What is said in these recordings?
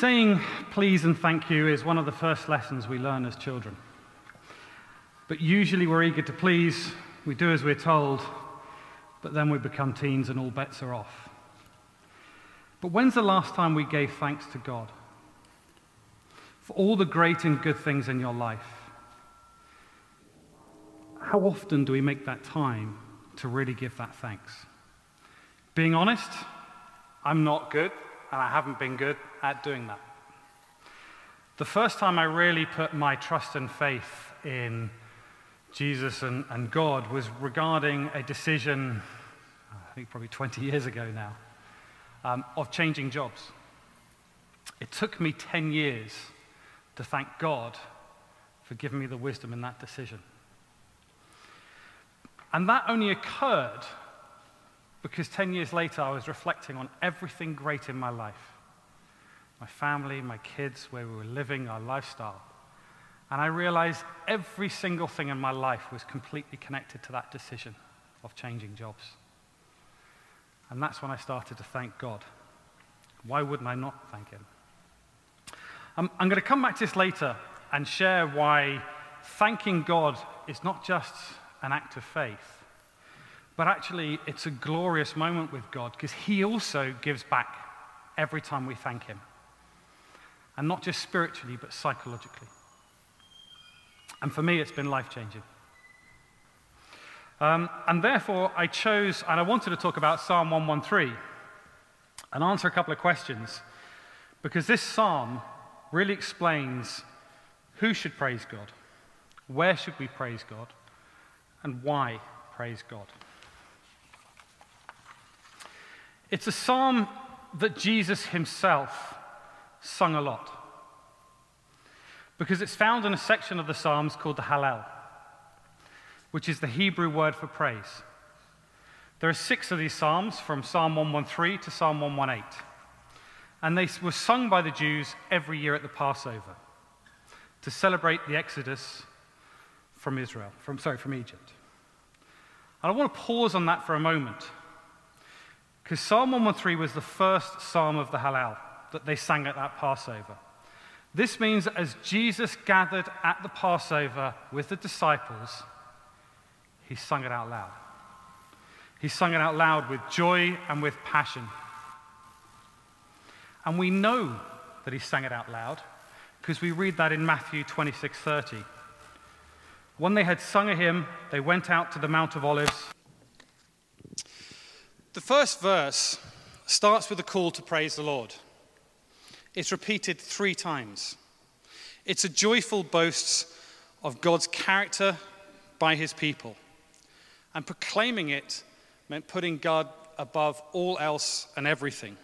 Saying please and thank you is one of the first lessons we learn as children. But usually we're eager to please, we do as we're told, but then we become teens and all bets are off. But when's the last time we gave thanks to God for all the great and good things in your life? How often do we make that time to really give that thanks? Being honest, I'm not good, and I haven't been good at doing that. The first time I really put my trust and faith in Jesus and, and God was regarding a decision, I think probably 20 years ago now, um, of changing jobs. It took me 10 years to thank God for giving me the wisdom in that decision. And that only occurred because 10 years later I was reflecting on everything great in my life my family, my kids, where we were living, our lifestyle. And I realized every single thing in my life was completely connected to that decision of changing jobs. And that's when I started to thank God. Why wouldn't I not thank Him? I'm going to come back to this later and share why thanking God is not just an act of faith, but actually it's a glorious moment with God because He also gives back every time we thank Him. And not just spiritually, but psychologically. And for me, it's been life changing. Um, and therefore, I chose, and I wanted to talk about Psalm 113 and answer a couple of questions because this psalm really explains who should praise God, where should we praise God, and why praise God. It's a psalm that Jesus himself sung a lot because it's found in a section of the Psalms called the Hallel which is the Hebrew word for praise. There are six of these psalms from Psalm 113 to Psalm 118. And they were sung by the Jews every year at the Passover to celebrate the Exodus from Israel, from, sorry, from Egypt. And I want to pause on that for a moment because Psalm 113 was the first psalm of the Hallel that they sang at that Passover. This means that as Jesus gathered at the Passover with the disciples, he sung it out loud. He sung it out loud with joy and with passion. And we know that he sang it out loud because we read that in Matthew 26 30. When they had sung a hymn, they went out to the Mount of Olives. The first verse starts with a call to praise the Lord. It's repeated three times. It's a joyful boast of God's character by his people. And proclaiming it meant putting God above all else and everything.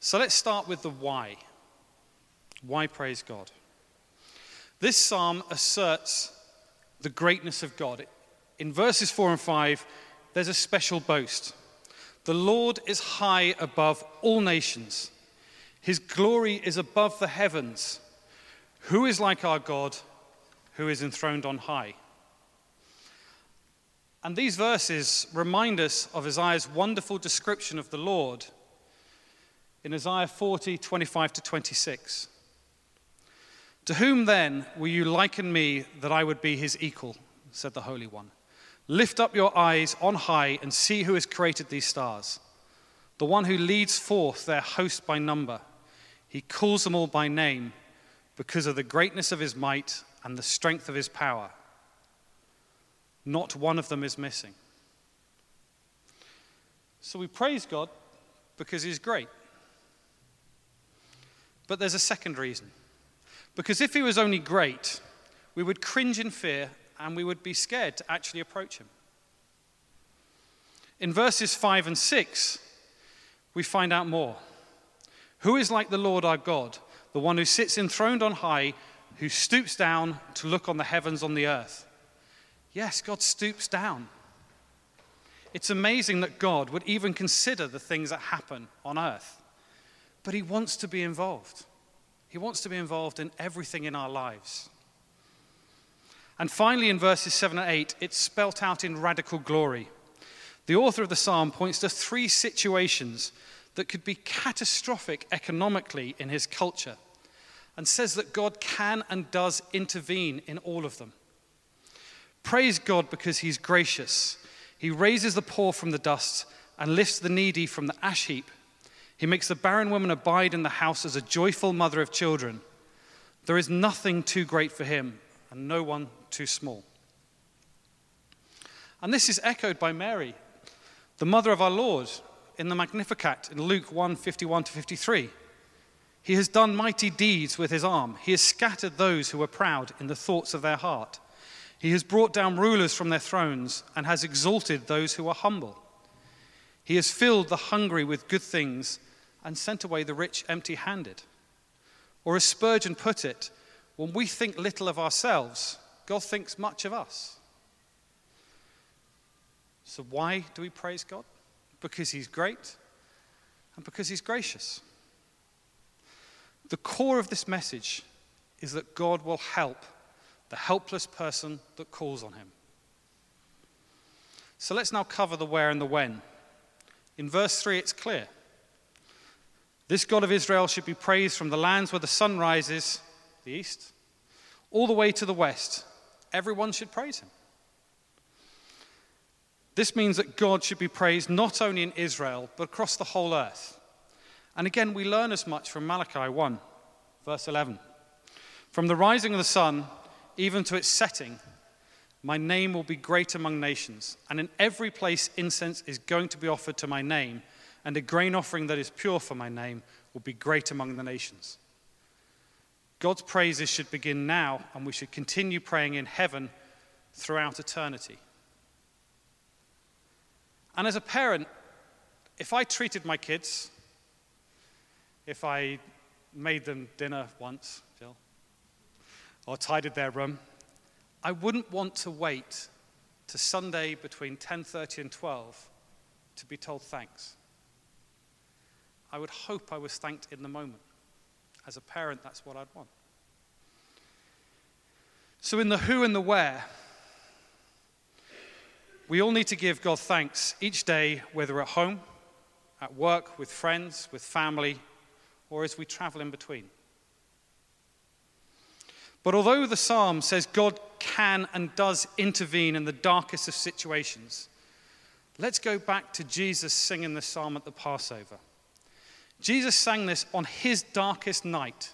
So let's start with the why. Why praise God? This psalm asserts the greatness of God. In verses 4 and 5, there's a special boast. The Lord is high above all nations, His glory is above the heavens. Who is like our God, who is enthroned on high? And these verses remind us of Isaiah's wonderful description of the Lord in Isaiah 40, 25 to 26. To whom then will you liken me that I would be his equal? said the Holy One. Lift up your eyes on high and see who has created these stars. The one who leads forth their host by number. He calls them all by name because of the greatness of his might and the strength of his power. Not one of them is missing. So we praise God because He's great. But there's a second reason. Because if He was only great, we would cringe in fear and we would be scared to actually approach Him. In verses 5 and 6, we find out more. Who is like the Lord our God, the one who sits enthroned on high, who stoops down to look on the heavens on the earth? Yes, God stoops down. It's amazing that God would even consider the things that happen on earth. But He wants to be involved. He wants to be involved in everything in our lives. And finally, in verses 7 and 8, it's spelt out in radical glory. The author of the psalm points to three situations that could be catastrophic economically in his culture, and says that God can and does intervene in all of them. Praise God because he's gracious. He raises the poor from the dust and lifts the needy from the ash heap. He makes the barren woman abide in the house as a joyful mother of children. There is nothing too great for him, and no one too small. And this is echoed by Mary, the mother of our Lord, in the Magnificat in Luke 1 51 to 53. He has done mighty deeds with his arm. He has scattered those who were proud in the thoughts of their heart. He has brought down rulers from their thrones and has exalted those who are humble. He has filled the hungry with good things and sent away the rich empty handed. Or as Spurgeon put it, when we think little of ourselves, God thinks much of us. So, why do we praise God? Because He's great and because He's gracious. The core of this message is that God will help the helpless person that calls on Him. So, let's now cover the where and the when. In verse 3, it's clear. This God of Israel should be praised from the lands where the sun rises, the east, all the way to the west. Everyone should praise him. This means that God should be praised not only in Israel, but across the whole earth. And again, we learn as much from Malachi 1, verse 11. From the rising of the sun even to its setting, my name will be great among nations, and in every place incense is going to be offered to my name, and a grain offering that is pure for my name will be great among the nations. God's praises should begin now, and we should continue praying in heaven throughout eternity. And as a parent, if I treated my kids, if I made them dinner once, Jill, or tidied their room, I wouldn't want to wait to Sunday between 10:30 and 12 to be told thanks. I would hope I was thanked in the moment. As a parent, that's what I'd want. So, in the who and the where, we all need to give God thanks each day, whether at home, at work, with friends, with family, or as we travel in between. But although the psalm says God can and does intervene in the darkest of situations, let's go back to Jesus singing the psalm at the Passover. Jesus sang this on his darkest night,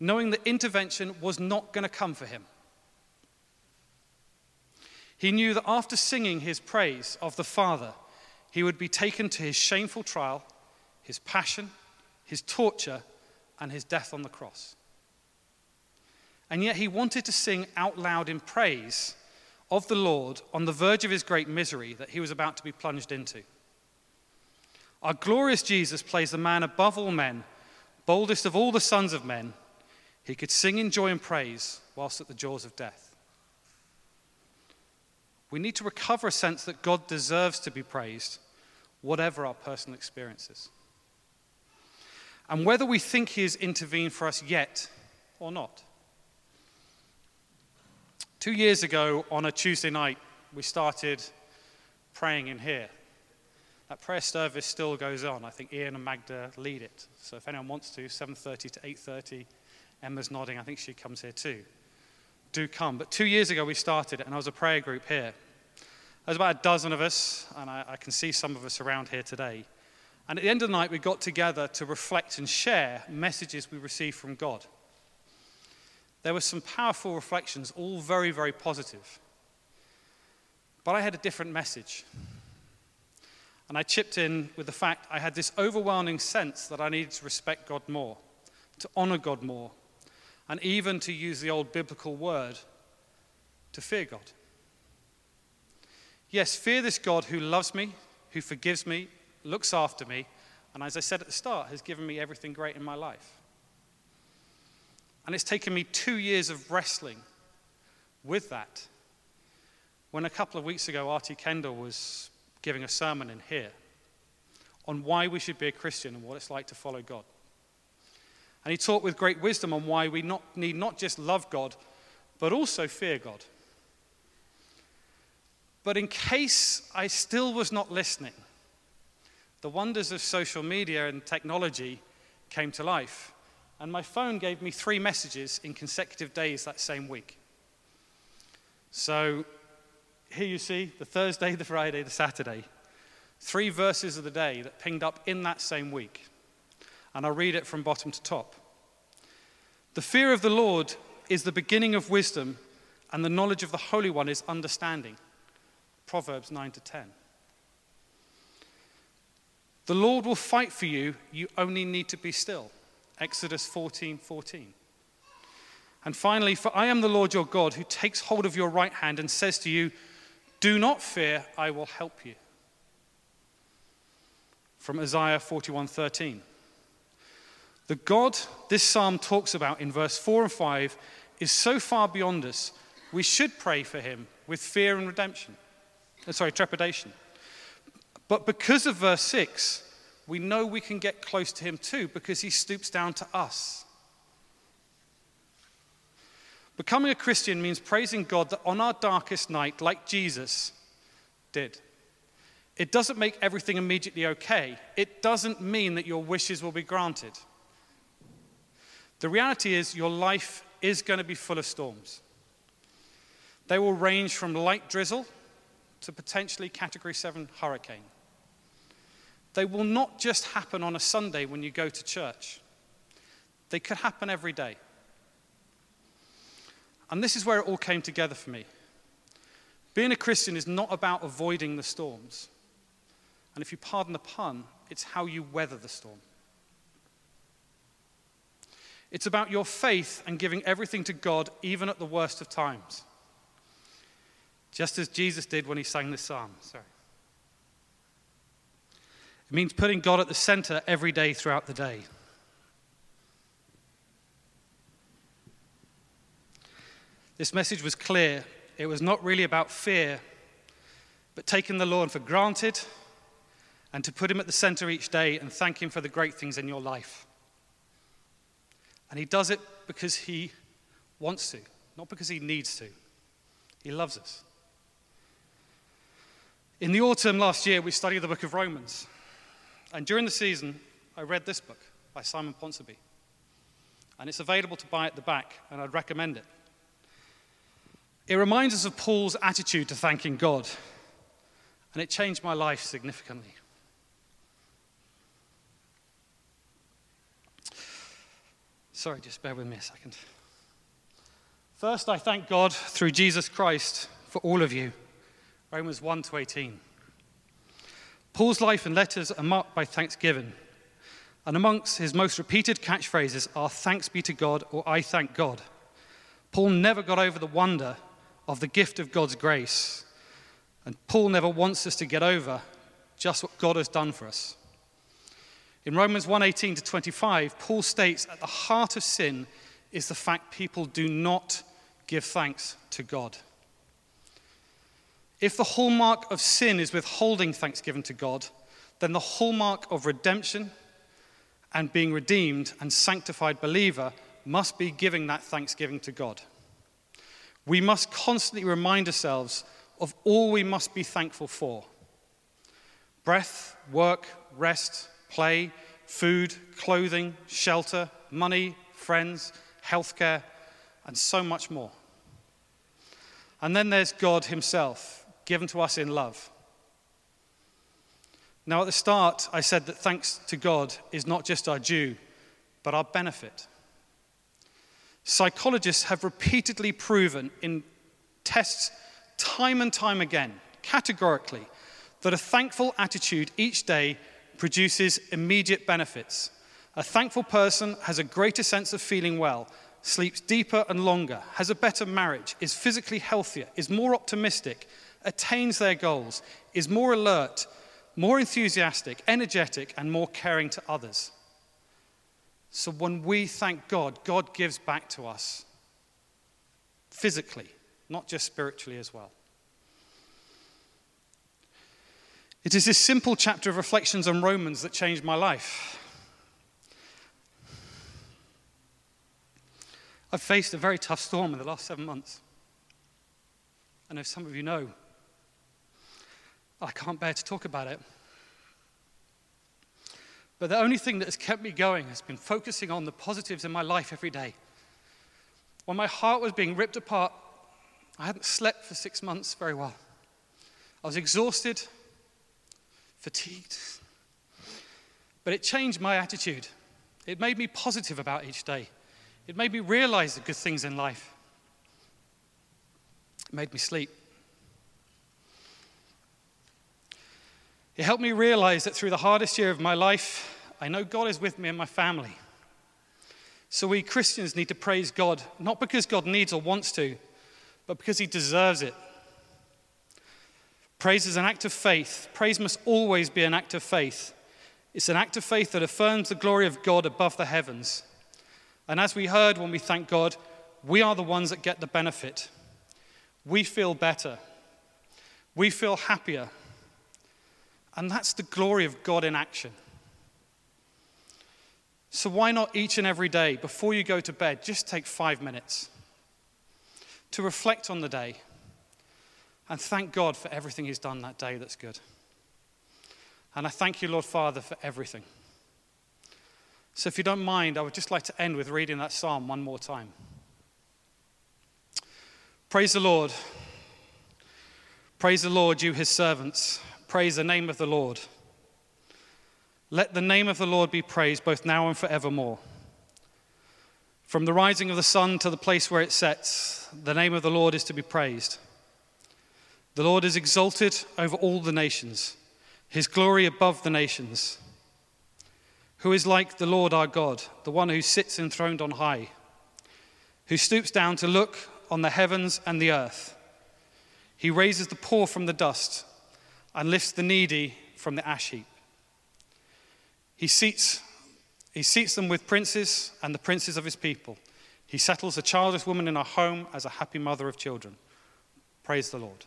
knowing that intervention was not going to come for him. He knew that after singing his praise of the Father, he would be taken to his shameful trial, his passion, his torture, and his death on the cross. And yet he wanted to sing out loud in praise of the Lord on the verge of his great misery that he was about to be plunged into. Our glorious Jesus plays the man above all men, boldest of all the sons of men. He could sing in joy and praise whilst at the jaws of death. We need to recover a sense that God deserves to be praised, whatever our personal experiences. And whether we think He has intervened for us yet or not. Two years ago, on a Tuesday night, we started praying in here. That prayer service still goes on. I think Ian and Magda lead it. So if anyone wants to, 7:30 to 8:30, Emma's nodding. I think she comes here too do come. But two years ago, we started and I was a prayer group here. There's about a dozen of us, and I, I can see some of us around here today. And at the end of the night, we got together to reflect and share messages we received from God. There were some powerful reflections, all very, very positive. But I had a different message. And I chipped in with the fact I had this overwhelming sense that I needed to respect God more, to honor God more, and even to use the old biblical word, to fear God. Yes, fear this God who loves me, who forgives me, looks after me, and as I said at the start, has given me everything great in my life. And it's taken me two years of wrestling with that. When a couple of weeks ago, R.T. Kendall was giving a sermon in here on why we should be a Christian and what it's like to follow God. And he taught with great wisdom on why we not, need not just love God, but also fear God. But in case I still was not listening, the wonders of social media and technology came to life. And my phone gave me three messages in consecutive days that same week. So here you see the Thursday, the Friday, the Saturday. Three verses of the day that pinged up in that same week. And I'll read it from bottom to top. The fear of the Lord is the beginning of wisdom, and the knowledge of the Holy One is understanding. Proverbs 9 to 10. The Lord will fight for you, you only need to be still. Exodus 14 14. And finally, for I am the Lord your God who takes hold of your right hand and says to you, Do not fear, I will help you. From Isaiah 41 13. The God this psalm talks about in verse 4 and 5 is so far beyond us, we should pray for him with fear and redemption. Uh, sorry, trepidation. But because of verse 6, we know we can get close to him too because he stoops down to us. Becoming a Christian means praising God that on our darkest night, like Jesus did, it doesn't make everything immediately okay. It doesn't mean that your wishes will be granted. The reality is, your life is going to be full of storms. They will range from light drizzle to potentially category 7 hurricane. They will not just happen on a Sunday when you go to church, they could happen every day. And this is where it all came together for me. Being a Christian is not about avoiding the storms. And if you pardon the pun, it's how you weather the storm. It's about your faith and giving everything to God, even at the worst of times. Just as Jesus did when he sang this psalm. Sorry. It means putting God at the center every day throughout the day. This message was clear. It was not really about fear, but taking the Lord for granted and to put him at the center each day and thank him for the great things in your life. And he does it because he wants to, not because he needs to. He loves us. In the autumn last year, we studied the book of Romans. And during the season, I read this book by Simon Ponsonby. And it's available to buy at the back, and I'd recommend it. It reminds us of Paul's attitude to thanking God, and it changed my life significantly. Sorry, just bear with me a second. First, I thank God through Jesus Christ for all of you. Romans 1 to 18. Paul's life and letters are marked by thanksgiving. And amongst his most repeated catchphrases are thanks be to God or I thank God. Paul never got over the wonder of the gift of God's grace. And Paul never wants us to get over just what God has done for us. In Romans 1:18 to 25, Paul states at the heart of sin is the fact people do not give thanks to God. If the hallmark of sin is withholding thanksgiving to God, then the hallmark of redemption and being redeemed and sanctified believer must be giving that thanksgiving to God. We must constantly remind ourselves of all we must be thankful for breath, work, rest, play, food, clothing, shelter, money, friends, healthcare, and so much more. And then there's God Himself, given to us in love. Now, at the start, I said that thanks to God is not just our due, but our benefit. Psychologists have repeatedly proven in tests, time and time again, categorically, that a thankful attitude each day produces immediate benefits. A thankful person has a greater sense of feeling well, sleeps deeper and longer, has a better marriage, is physically healthier, is more optimistic, attains their goals, is more alert, more enthusiastic, energetic, and more caring to others. So when we thank God, God gives back to us physically, not just spiritually as well. It is this simple chapter of reflections on Romans that changed my life. I've faced a very tough storm in the last seven months. I know some of you know. I can't bear to talk about it. But the only thing that has kept me going has been focusing on the positives in my life every day. When my heart was being ripped apart, I hadn't slept for six months very well. I was exhausted, fatigued. But it changed my attitude. It made me positive about each day. It made me realize the good things in life. It made me sleep. It helped me realize that through the hardest year of my life, I know God is with me and my family. So we Christians need to praise God, not because God needs or wants to, but because He deserves it. Praise is an act of faith. Praise must always be an act of faith. It's an act of faith that affirms the glory of God above the heavens. And as we heard when we thank God, we are the ones that get the benefit. We feel better. We feel happier. And that's the glory of God in action. So, why not each and every day, before you go to bed, just take five minutes to reflect on the day and thank God for everything He's done that day that's good? And I thank you, Lord Father, for everything. So, if you don't mind, I would just like to end with reading that psalm one more time. Praise the Lord. Praise the Lord, you his servants. Praise the name of the Lord. Let the name of the Lord be praised both now and forevermore. From the rising of the sun to the place where it sets, the name of the Lord is to be praised. The Lord is exalted over all the nations, his glory above the nations. Who is like the Lord our God, the one who sits enthroned on high, who stoops down to look on the heavens and the earth? He raises the poor from the dust and lifts the needy from the ash heap. He seats, he seats them with princes and the princes of his people. He settles a childless woman in her home as a happy mother of children. Praise the Lord.